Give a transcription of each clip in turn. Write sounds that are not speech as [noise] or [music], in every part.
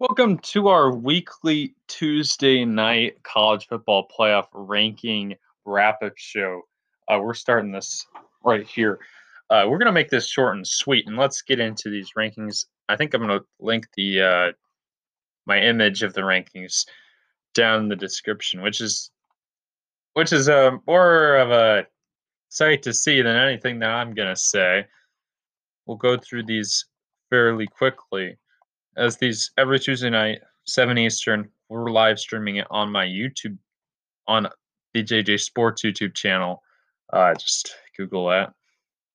Welcome to our weekly Tuesday night college football playoff ranking wrap up show. Uh, we're starting this right here. Uh, we're going to make this short and sweet, and let's get into these rankings. I think I'm going to link the uh, my image of the rankings down in the description, which is which is a uh, more of a sight to see than anything that I'm going to say. We'll go through these fairly quickly as these every Tuesday night, 7 Eastern. We're live streaming it on my YouTube, on the JJ Sports YouTube channel. Uh, just Google that.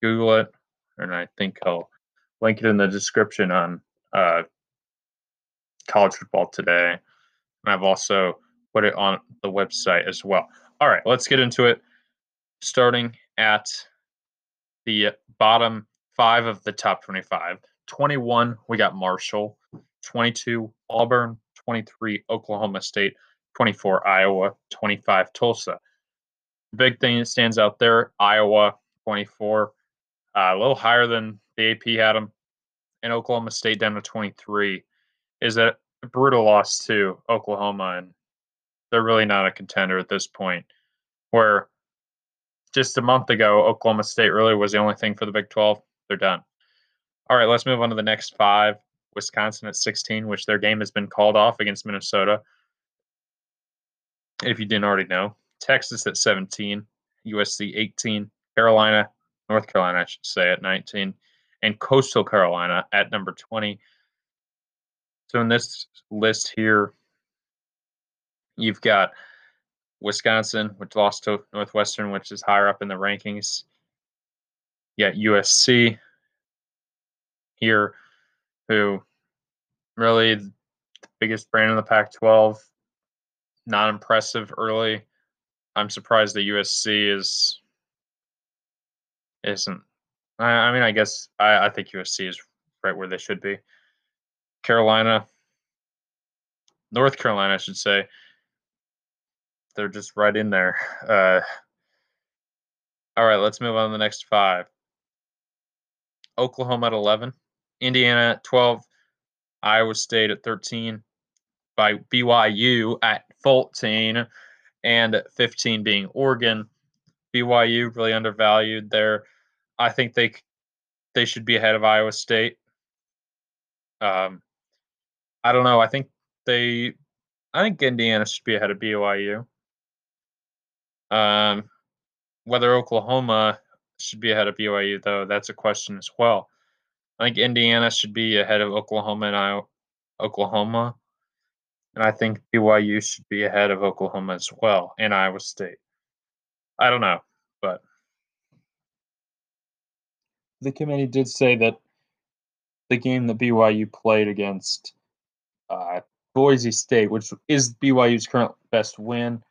Google it, and I think I'll link it in the description on uh, College Football Today. And I've also put it on the website as well. All right, let's get into it. Starting at the bottom five of the top 25. 21, we got Marshall. 22, Auburn. 23, Oklahoma State. 24, Iowa. 25, Tulsa. The big thing that stands out there Iowa, 24, uh, a little higher than the AP had them. And Oklahoma State down to 23 is a brutal loss to Oklahoma. And they're really not a contender at this point. Where just a month ago, Oklahoma State really was the only thing for the Big 12. They're done. All right, let's move on to the next five. Wisconsin at 16, which their game has been called off against Minnesota. If you didn't already know, Texas at 17, USC 18, Carolina, North Carolina, I should say, at 19, and Coastal Carolina at number 20. So in this list here, you've got Wisconsin, which lost to Northwestern, which is higher up in the rankings. Got USC, here who really the biggest brand in the Pac 12, not impressive early. I'm surprised that USC is isn't. I, I mean, I guess I, I think USC is right where they should be. Carolina, North Carolina, I should say. They're just right in there. Uh, all right, let's move on to the next five. Oklahoma at 11. Indiana at 12, Iowa State at 13, by BYU at 14, and 15 being Oregon. BYU really undervalued there. I think they they should be ahead of Iowa State. Um, I don't know. I think they, I think Indiana should be ahead of BYU. Um, whether Oklahoma should be ahead of BYU, though, that's a question as well. I think Indiana should be ahead of Oklahoma and I, Oklahoma, and I think BYU should be ahead of Oklahoma as well and Iowa State. I don't know, but the committee did say that the game that BYU played against uh, Boise State, which is BYU's current best win,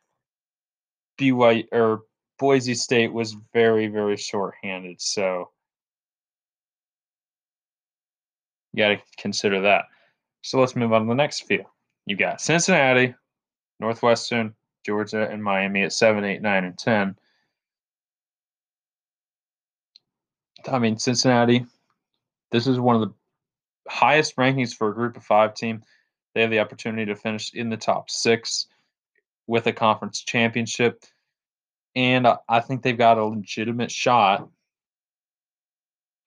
BYU or Boise State was very very short-handed, so You got to consider that. So let's move on to the next few. You got Cincinnati, Northwestern, Georgia, and Miami at 7, 8, 9, and 10. I mean, Cincinnati, this is one of the highest rankings for a group of five team. They have the opportunity to finish in the top six with a conference championship. And I think they've got a legitimate shot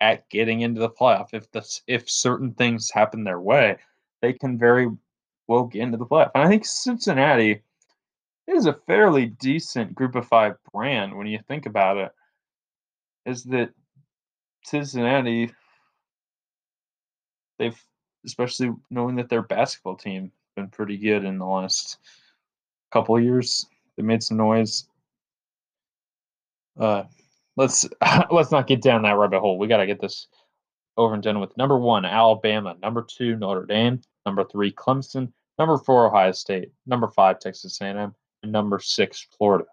at getting into the playoff. If the if certain things happen their way, they can very well get into the playoff. And I think Cincinnati is a fairly decent group of five brand when you think about it. Is that Cincinnati? They've especially knowing that their basketball team been pretty good in the last couple years. They made some noise. Uh, let's [laughs] let's not get down that rabbit hole. We got to get this over and done with. Number one, Alabama. Number two, Notre Dame. Number three, Clemson. Number four, Ohio State. Number five, Texas A&M. And number six, Florida.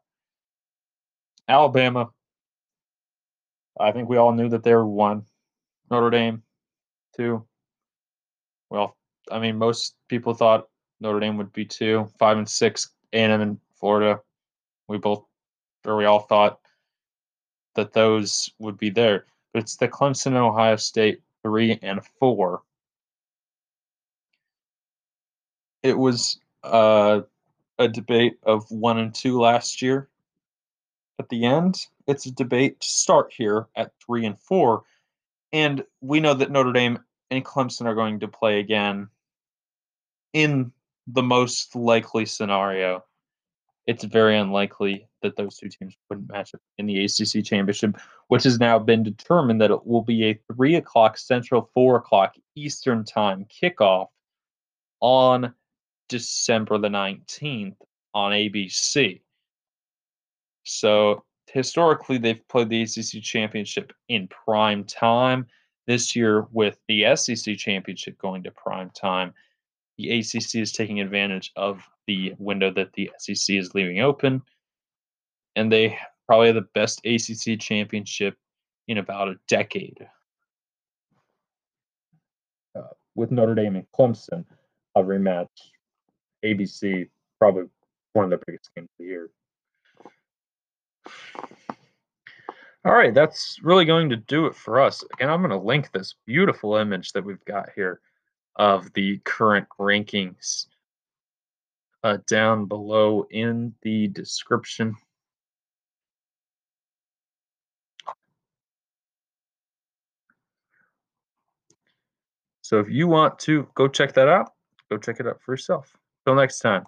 Alabama. I think we all knew that they were one. Notre Dame, two. Well, I mean, most people thought Notre Dame would be two. Five and six, A&M and Florida. We both, or we all thought that those would be there. But it's the Clemson and Ohio State three and four. it was uh, a debate of one and two last year. At the end, it's a debate to start here at three and four. And we know that Notre Dame and Clemson are going to play again in the most likely scenario. It's very unlikely that those two teams wouldn't match up in the ACC championship, which has now been determined that it will be a three o'clock Central, four o'clock Eastern time kickoff on December the 19th on ABC. So historically, they've played the ACC championship in prime time. This year, with the SEC championship going to prime time, the ACC is taking advantage of the window that the SEC is leaving open, and they probably have the best ACC championship in about a decade. Uh, with Notre Dame and Clemson, a rematch, ABC probably one of the biggest games of the year. All right, that's really going to do it for us. Again, I'm going to link this beautiful image that we've got here of the current rankings uh, down below in the description. So if you want to go check that out, go check it out for yourself. Till next time,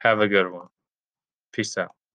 have a good one. Peace out.